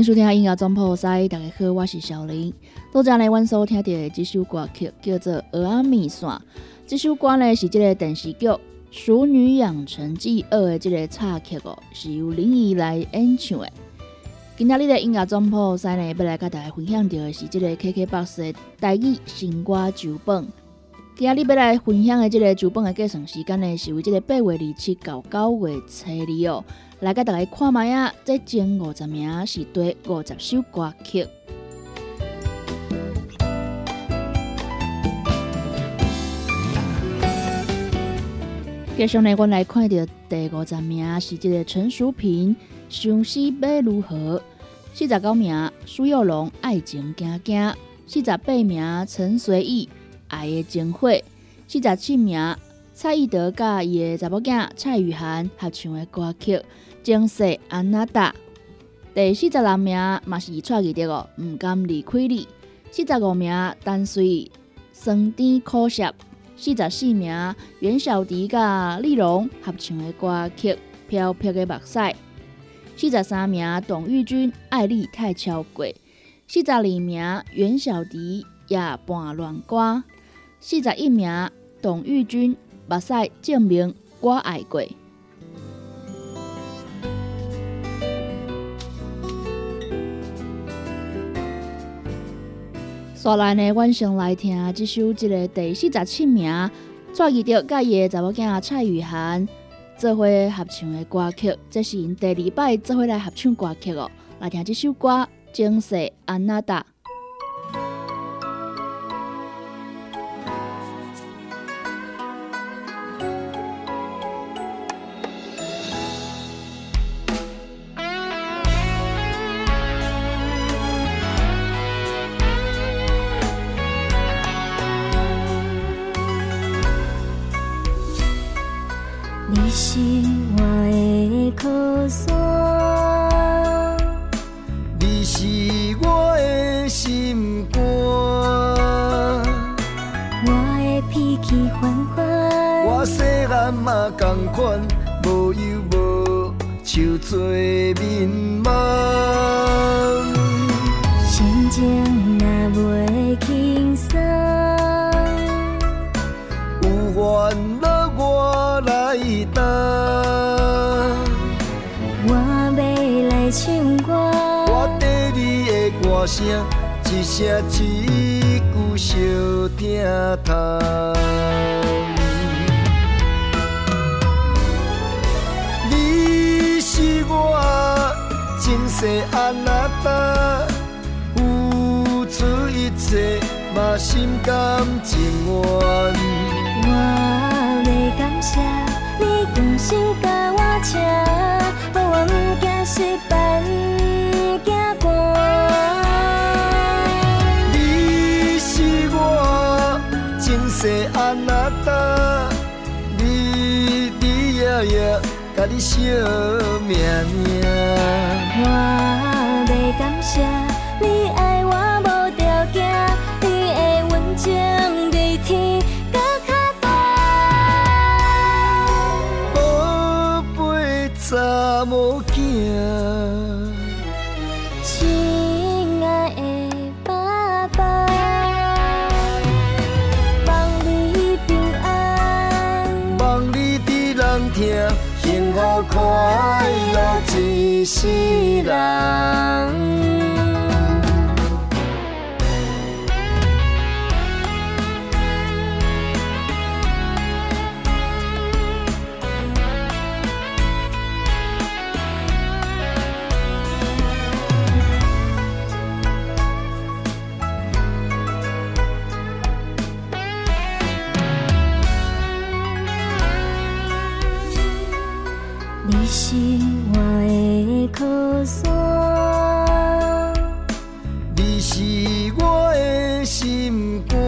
迎收听音乐总破塞，大家好，我是小林。多谢来阮所听到的这首歌曲叫做《鹅阿米线》。这首歌呢是这个电视剧《熟女养成记二》的这个插曲哦，是由林怡来演唱的。今天的音乐总破塞呢，要来跟大家分享的是这个 KKBOX 的台语新歌九本。今日要来分享的这个九本的计算时间呢，是为这个八月二七到九月初二哦。来甲大家看卖啊！这前五十名是对五十首歌曲。接下来，我来看到第五十名是这个陈淑萍《相思要如何》，四十九名苏有龙《爱情惊惊》，四十八名陈随意《爱的真火》，四十七名蔡依德甲伊的查某囝蔡雨涵合唱的歌曲《情色安娜达》。第四十六名嘛是伊带去的哦，毋甘离开你。四十五名单随酸甜苦涩。四十四名袁小迪甲丽蓉合唱的歌曲《飘飘的目屎》。四十三名董玉君《爱你太超过》。四十二名袁小迪《夜半乱歌》。四十一名董玉君《目屎证明我爱过》。刷来呢，晚上来听这首这个第四十七名，蔡依着甲伊的查某囝蔡雨涵做伙合唱的歌曲，这是因第二摆做伙来合唱歌曲哦。来听这首歌《情色安娜达》。嘛心甘情愿。我袂感谢，你用心甲我请，我唔惊失败，唔惊寒。你是我前世阿那达，你你呀呀，甲你惜命。你是我的心肝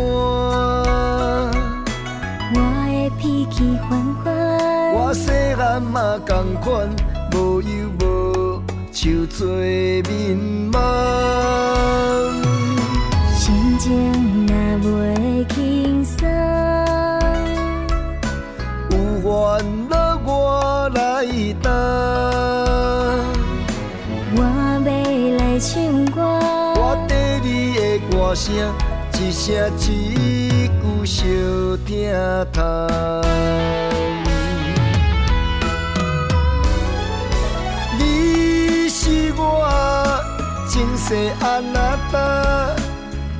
我的脾气我嘛款无忧无愁最声，一声一句相疼叹。你是我今生安那搭，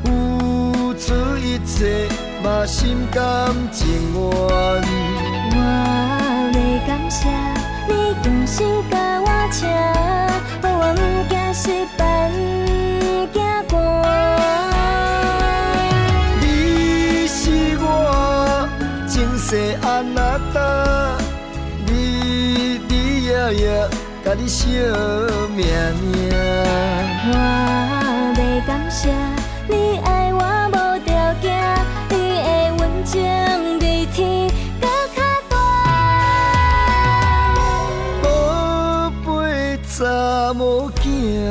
付出一切嘛心甘情愿。惜命命。我袂感谢你爱我无条件，你的温情比天搁卡大。宝贝查某囝。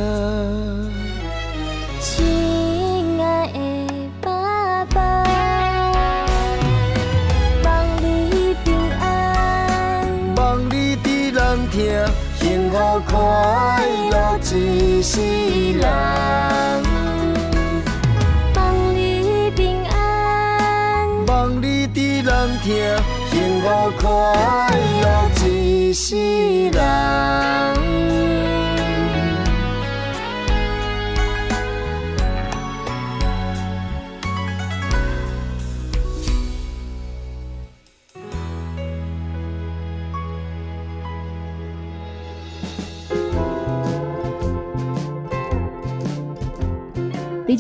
一世人，望你平安，望你伫人听，幸福快乐一世人。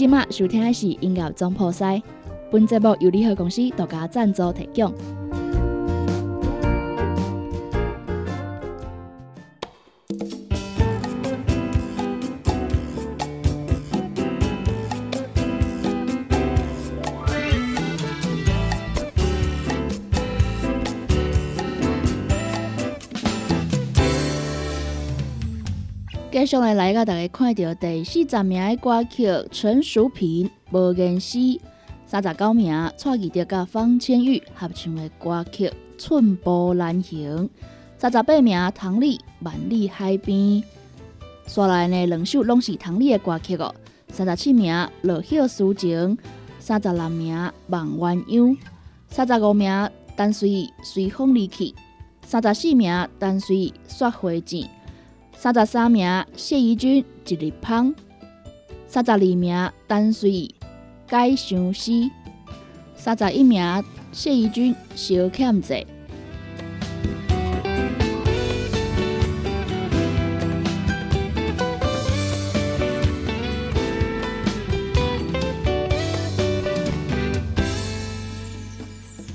今麦收听的是音乐总破塞，本节目由联合公司独家赞助提供。接下来来，甲大家看到第四十名的歌曲陈淑萍《无言诗》，三十九名蔡依德甲方千玉合唱的歌曲《寸步难行》，三十八名唐丽《万里海边》。刷来呢两首拢是唐丽的歌曲哦。三十七名《落叶抒情》，三十六名《望鸳鸯》，三十五名《单随随风离去》，三十四名《单随雪花剪》。三十三名谢怡君一日芳，三十二名单水改相思，三十一名谢怡君小欠债。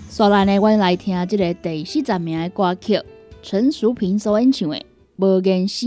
接下来呢，阮来听这个第四十名的歌曲，陈淑萍所演唱的。无言诗。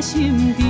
心底。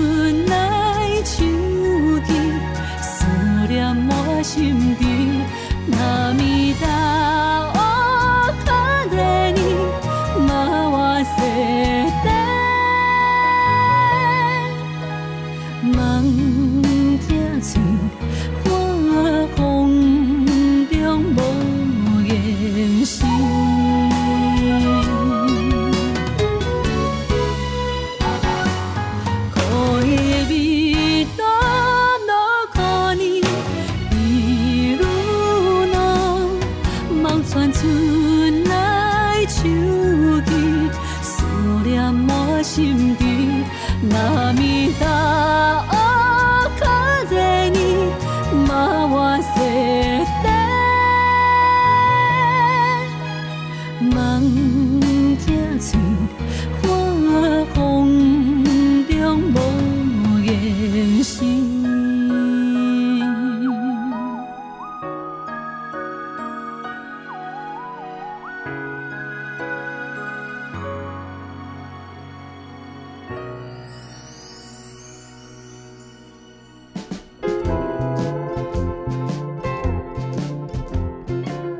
梦惊醒，花风中无言声。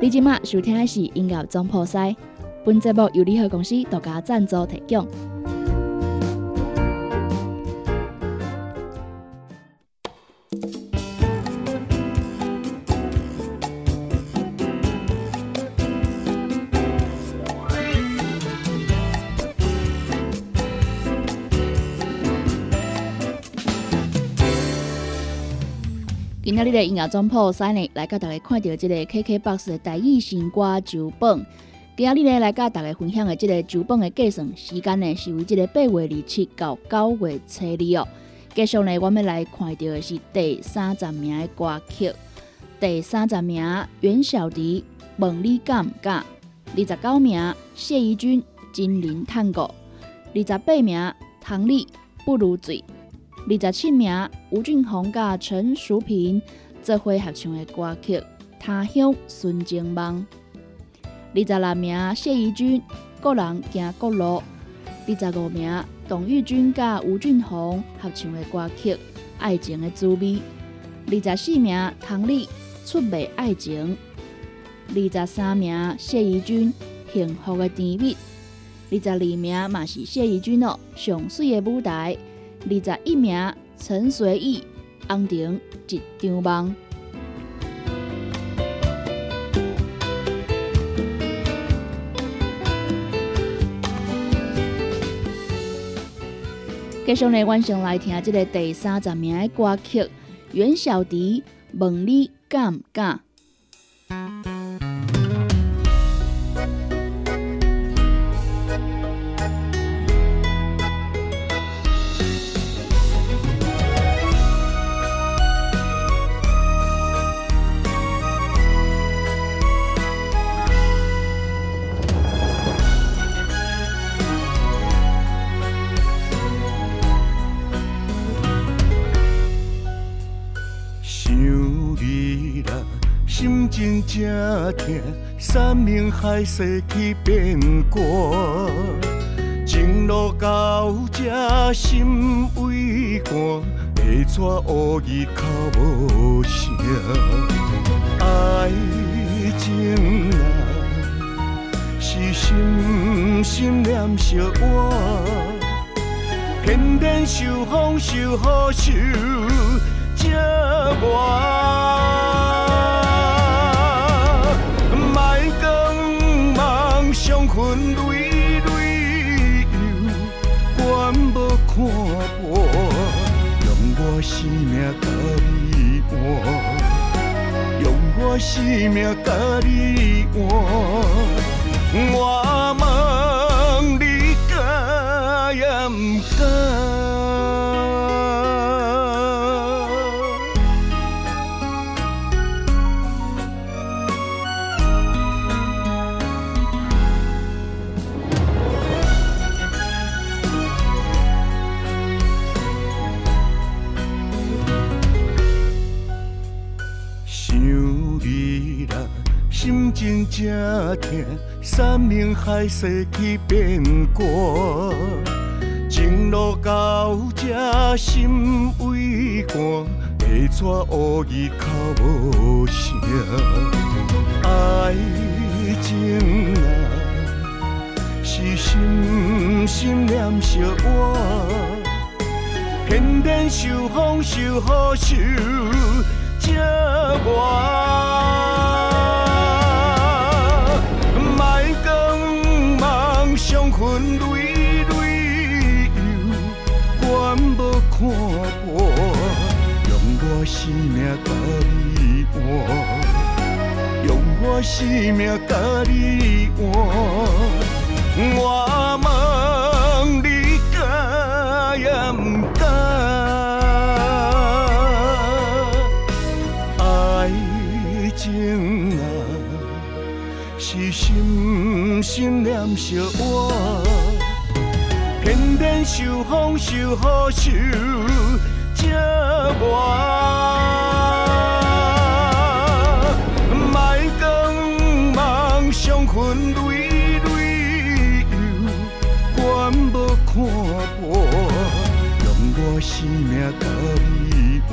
你今麦收听的是音乐总破塞，本节目由联合公司独家赞助提供。今日的音乐总破塞呢，来甲大家看到这个 KKBOX 的台语新歌周榜。今仔日呢，来甲大家分享的即个酒榜的计算时间呢，是为即个八月二七到九月初二哦。继续呢，我们来看到的是第三十名的歌曲。第三十名袁小迪《问你敢毋敢》，二十九名谢怡君《金陵探戈》，二十八名唐丽《不如醉》。二十七名吴俊宏甲陈淑萍做伙合唱的歌曲《他乡纯情梦》。二十六名谢怡君《个人行各路》。二十五名董玉君甲吴俊宏合唱的歌曲《爱情的滋味》。二十四名唐丽《出卖爱情》。二十三名谢怡君《幸福的甜蜜》。二十二名嘛是谢怡君哦，《上水的舞台》。二十一名陈随意《红亭一场梦》。继续呢，晚上来听这个第三十名的歌曲，袁小迪《问你敢毋敢》。正痛，山明海誓去变卦。情路到这心畏寒，会怎乌语口无声？爱情啊，是心心念惜我。偏偏受风受雨受折磨，生命甲你换，用我生命甲你换，我问山明海誓去变卦。情路到这心畏寒，会怎乌语口无声？爱情啊，是心心念惜我。偏偏受风受雨受这热，换，用我性命甲你换。我问你敢也不敢？爱情啊，是心心念相偎，偏偏受风受雨受折磨。生命甲你换，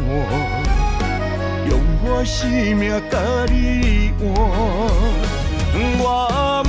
用我生命甲你换，我。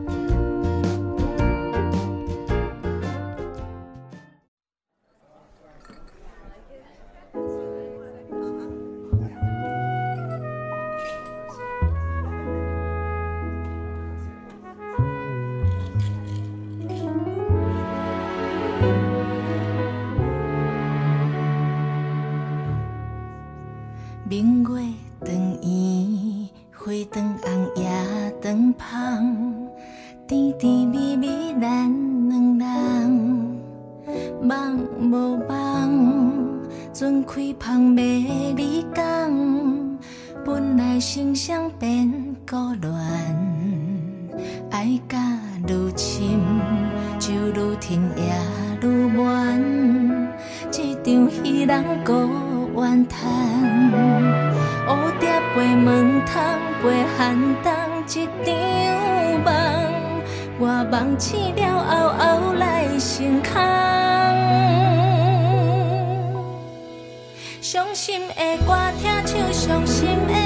伤心的歌，听唱伤心的。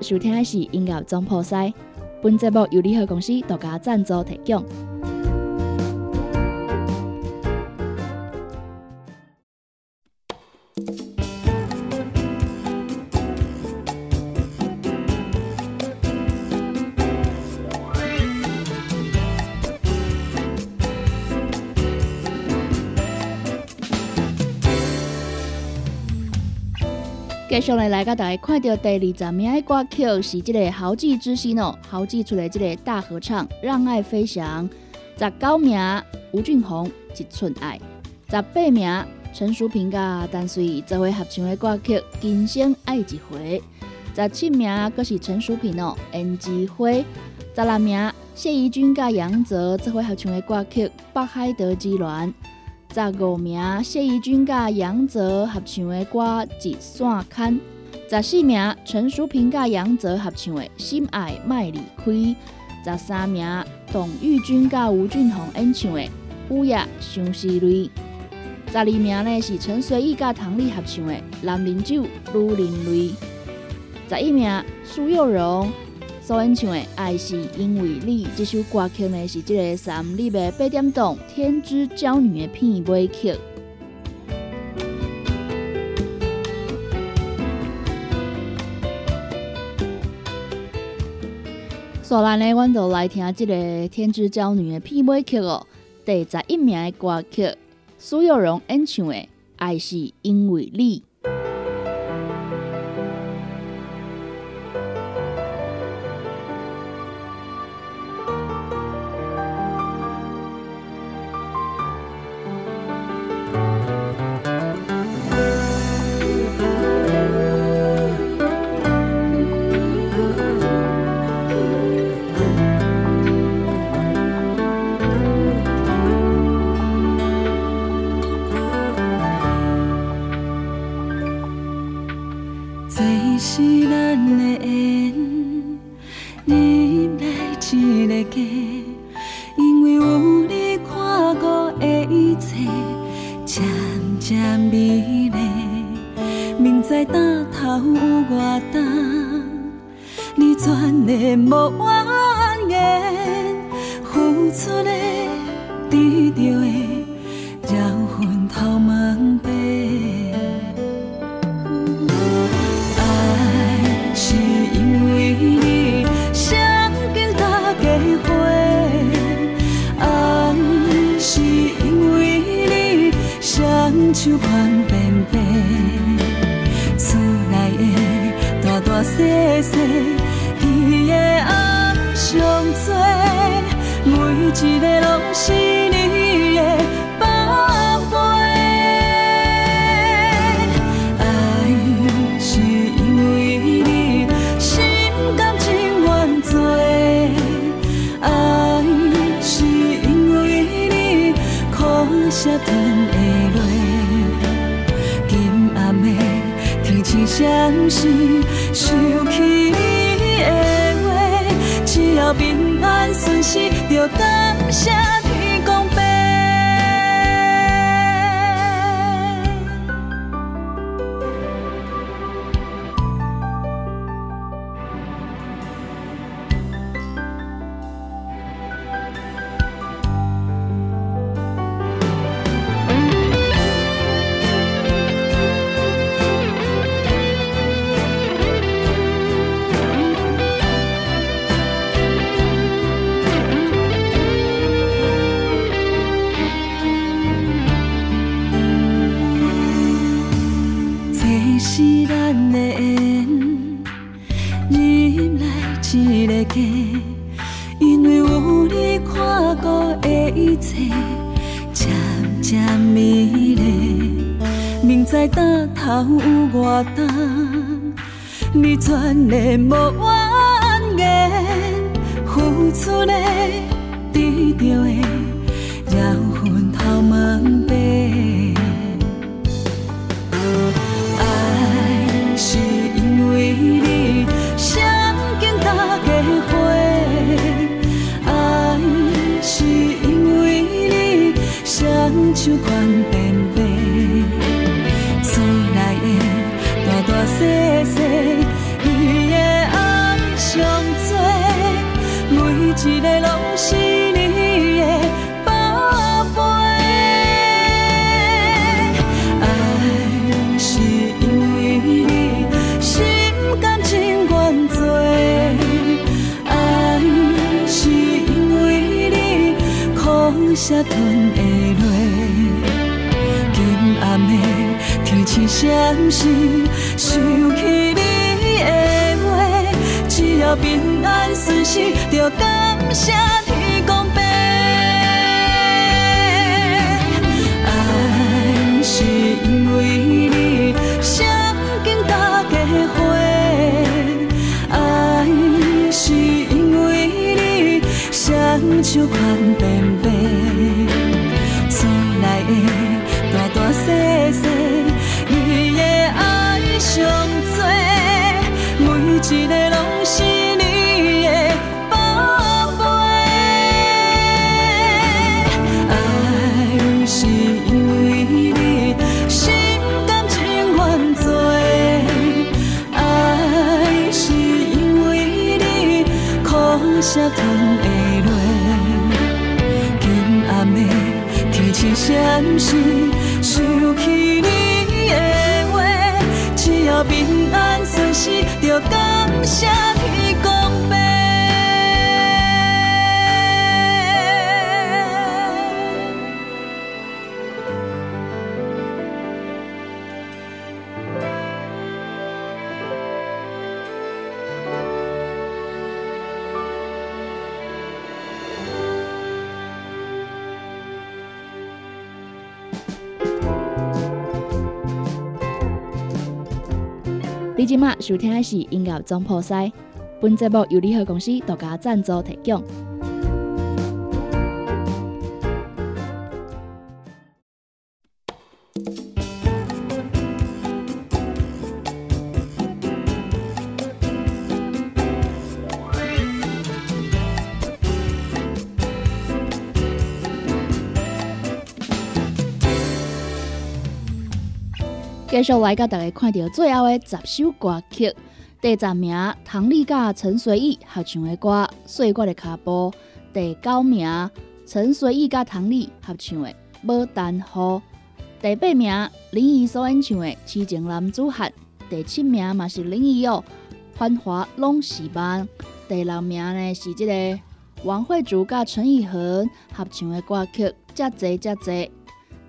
收听的是音乐总破塞，本节目由联合公司独家赞助提供。继续来来，甲大家看到第二十名的歌曲是这个豪记之星哦，豪记出来这个大合唱《让爱飞翔》。十九名吴俊宏《一寸爱》，十八名陈淑萍甲陈水做为合唱的歌曲《今生爱一回》。十七名阁是陈淑萍哦，《胭脂花》。十六名谢怡君甲杨泽做为合唱的歌曲《北海道之恋》。十五名谢怡君甲杨泽合唱的歌《一线牵》，十四名陈淑萍甲杨泽合唱的《心爱卖离开》，十三名董玉君甲吴俊宏演唱的《乌鸦相思泪》，十二名呢是陈随意甲唐丽合唱的《男人酒女人泪》，十一名苏有荣。所演唱的《爱是因为你》这首歌曲呢，是这个三立的八点档《天之娇女》的片尾曲。所以呢，阮就来听这个《天之娇女》的片尾曲哦。第十一名的歌曲，苏有荣演唱的《爱是因为你》。细细，伊的。息一个，明知担头有偌重，你全然无怨言，付出的得到的，让昏头蒙白。闪时，想起你的话，只要平安顺遂，就感谢天公伯。爱是因为你闪紧大家伙，爱是因为你双手宽便收听的是音乐总破塞，本节目由联合公司独家赞助提供。继续来甲大家看到最后的十首歌曲，第十名唐丽甲陈随意合唱的歌《岁月的脚步》，第九名陈随意甲唐丽合唱的《牡丹花》，第八名林忆所演唱的《痴情男子汉》，第七名嘛是林忆哦，《繁华拢是梦》，第六名呢是这个王慧竹甲陈意恒合唱的歌曲《遮济遮济》。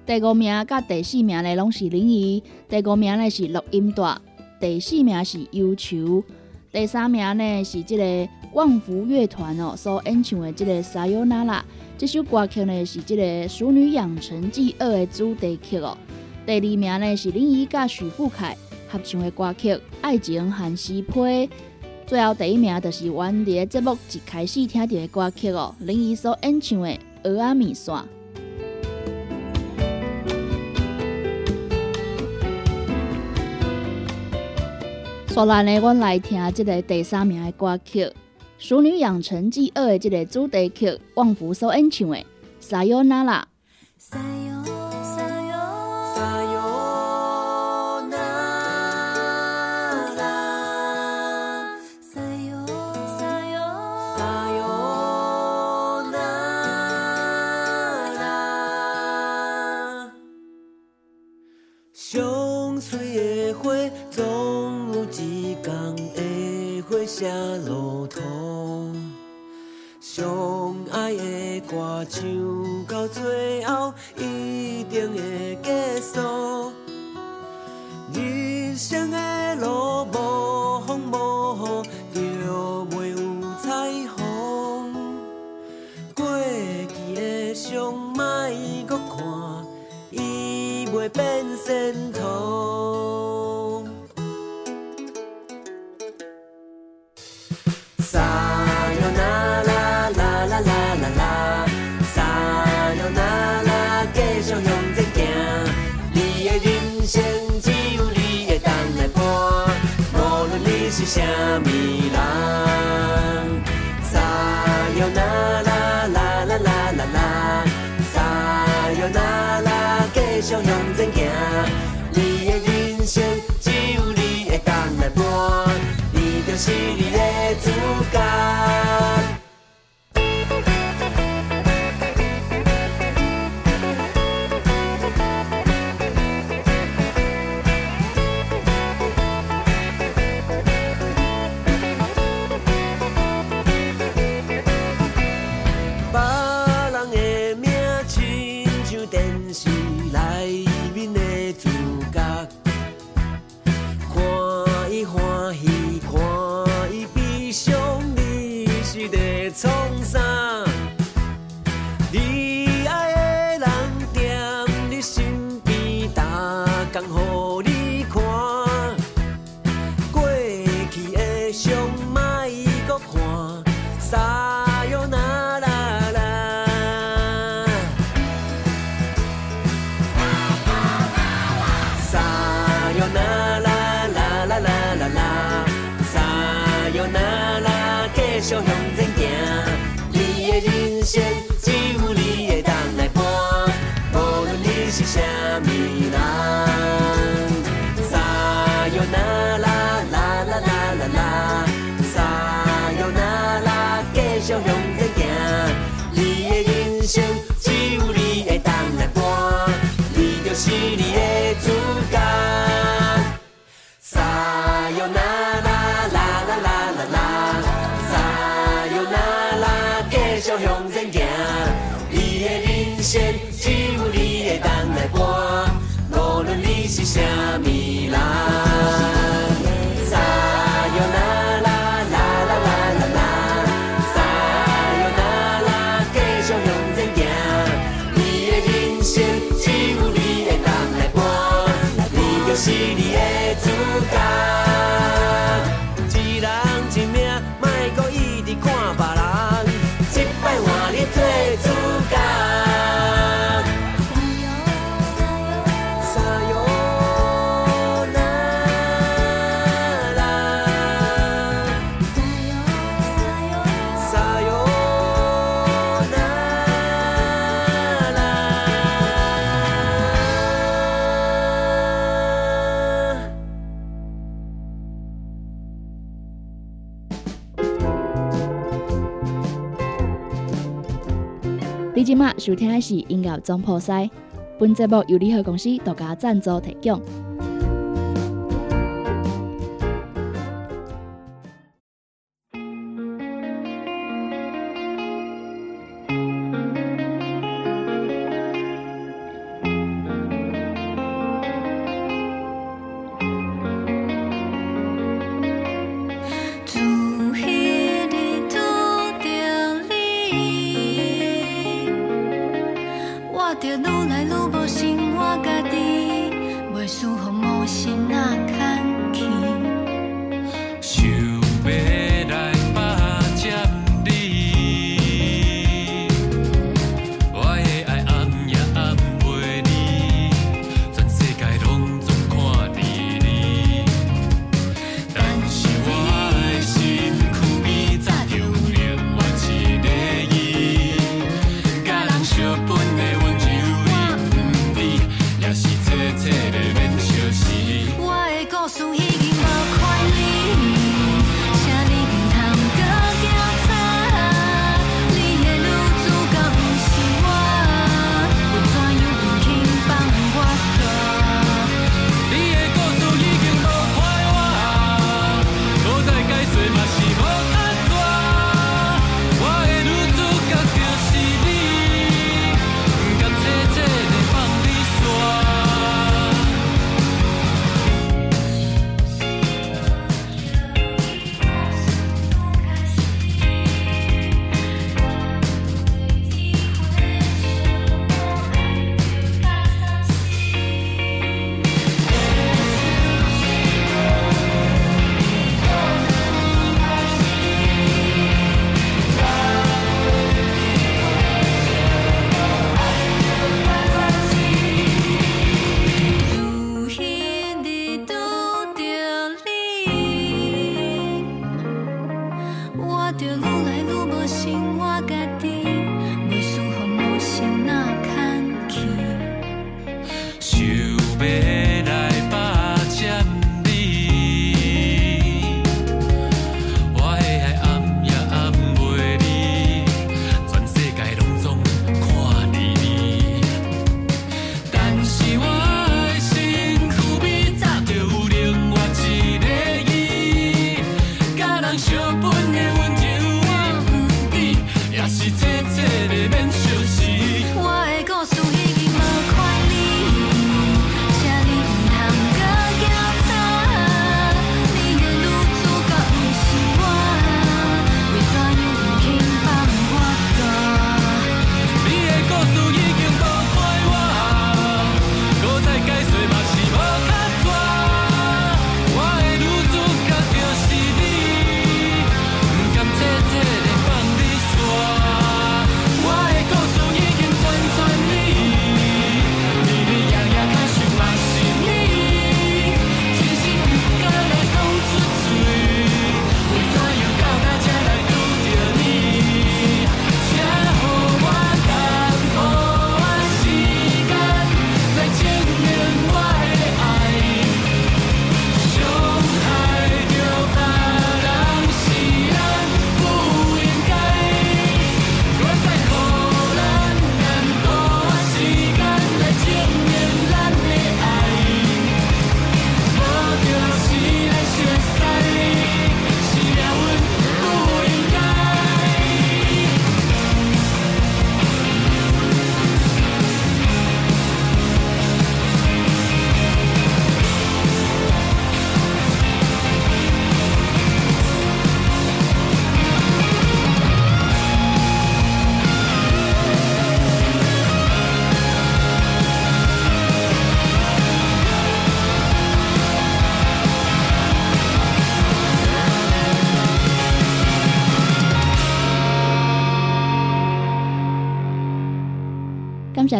第五名甲第四名的拢是林怡，第五名呢是录音带，第四名是忧愁，第三名呢是即个旺福乐团哦所演唱的即个《撒尤那拉》。这首歌曲呢是即个《熟女养成记二》的主题曲哦。第二名呢是林怡甲许富凯合唱的歌曲《爱情和诗批》。最后第一名就是阮伫节目一开始听到的歌曲哦，林怡所演唱的《蚵仔面线》。后来呢，阮来听即个第三名的歌曲《熟女养成记二》的即个主题曲，旺福所演唱的《撒尤那拉》。是虾米人？今马收听的是音乐《总破塞》，本节目由联合公司独家赞助提供。愈来愈无生活，家己袂舒服，无心哪堪。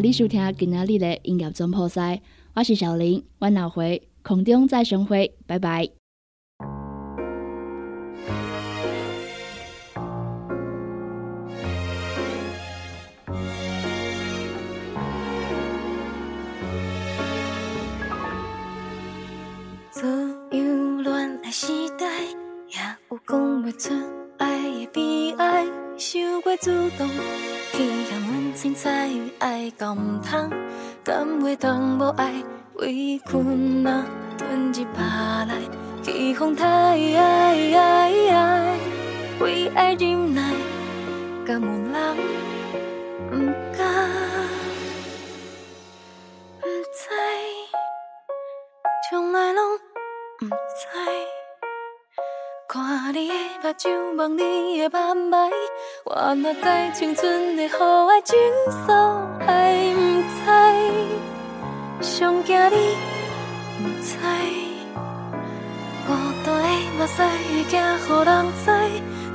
你收听今仔日的音乐总破塞，我是小林，我后回空中再相会，拜拜。左右恋爱时代，也有讲不出爱的悲哀。想过主动，去向阮凊彩爱到唔通，敢袂当无爱委屈呐，吞入巴来，起风台，为爱忍耐，敢有人你的目睭，望你的眼眉，我哪知青春的好爱情愫还毋知，上惊你毋知，孤单的目屎会惊予人知，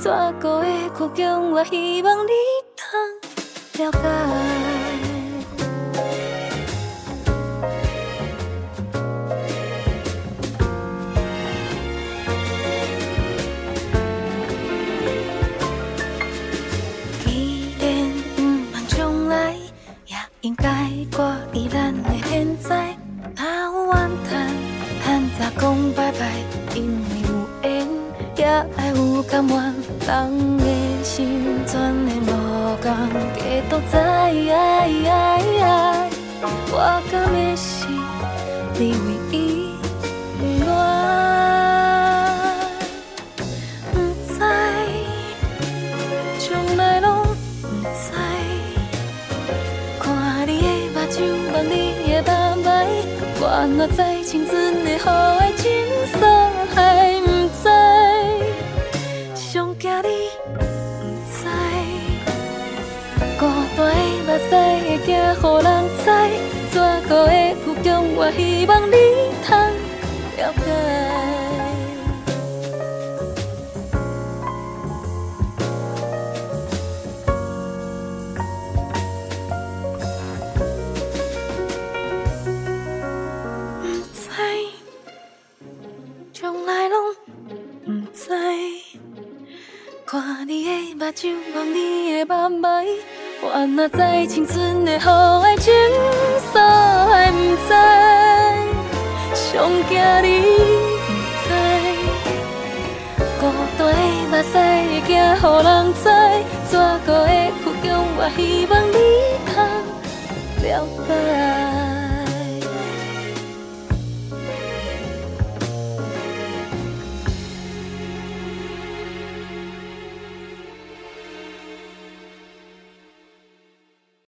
怎过的苦衷，我希望你通了解。应该挂意咱的现在。若有怨叹，趁早讲拜拜，因为有缘，也爱有甘愿。人的心全的无共，加多在。我甘的是你唯一我知青春的好爱情愫还不知，上惊你不知，孤单的目屎会惊予人知，怎过的苦衷，我希望你的目睭，望你的眼眉，我哪知青春的好爱情愫还不知，上惊你不知，孤单的目屎会惊予人知，怎过的苦衷，我希望你通了解。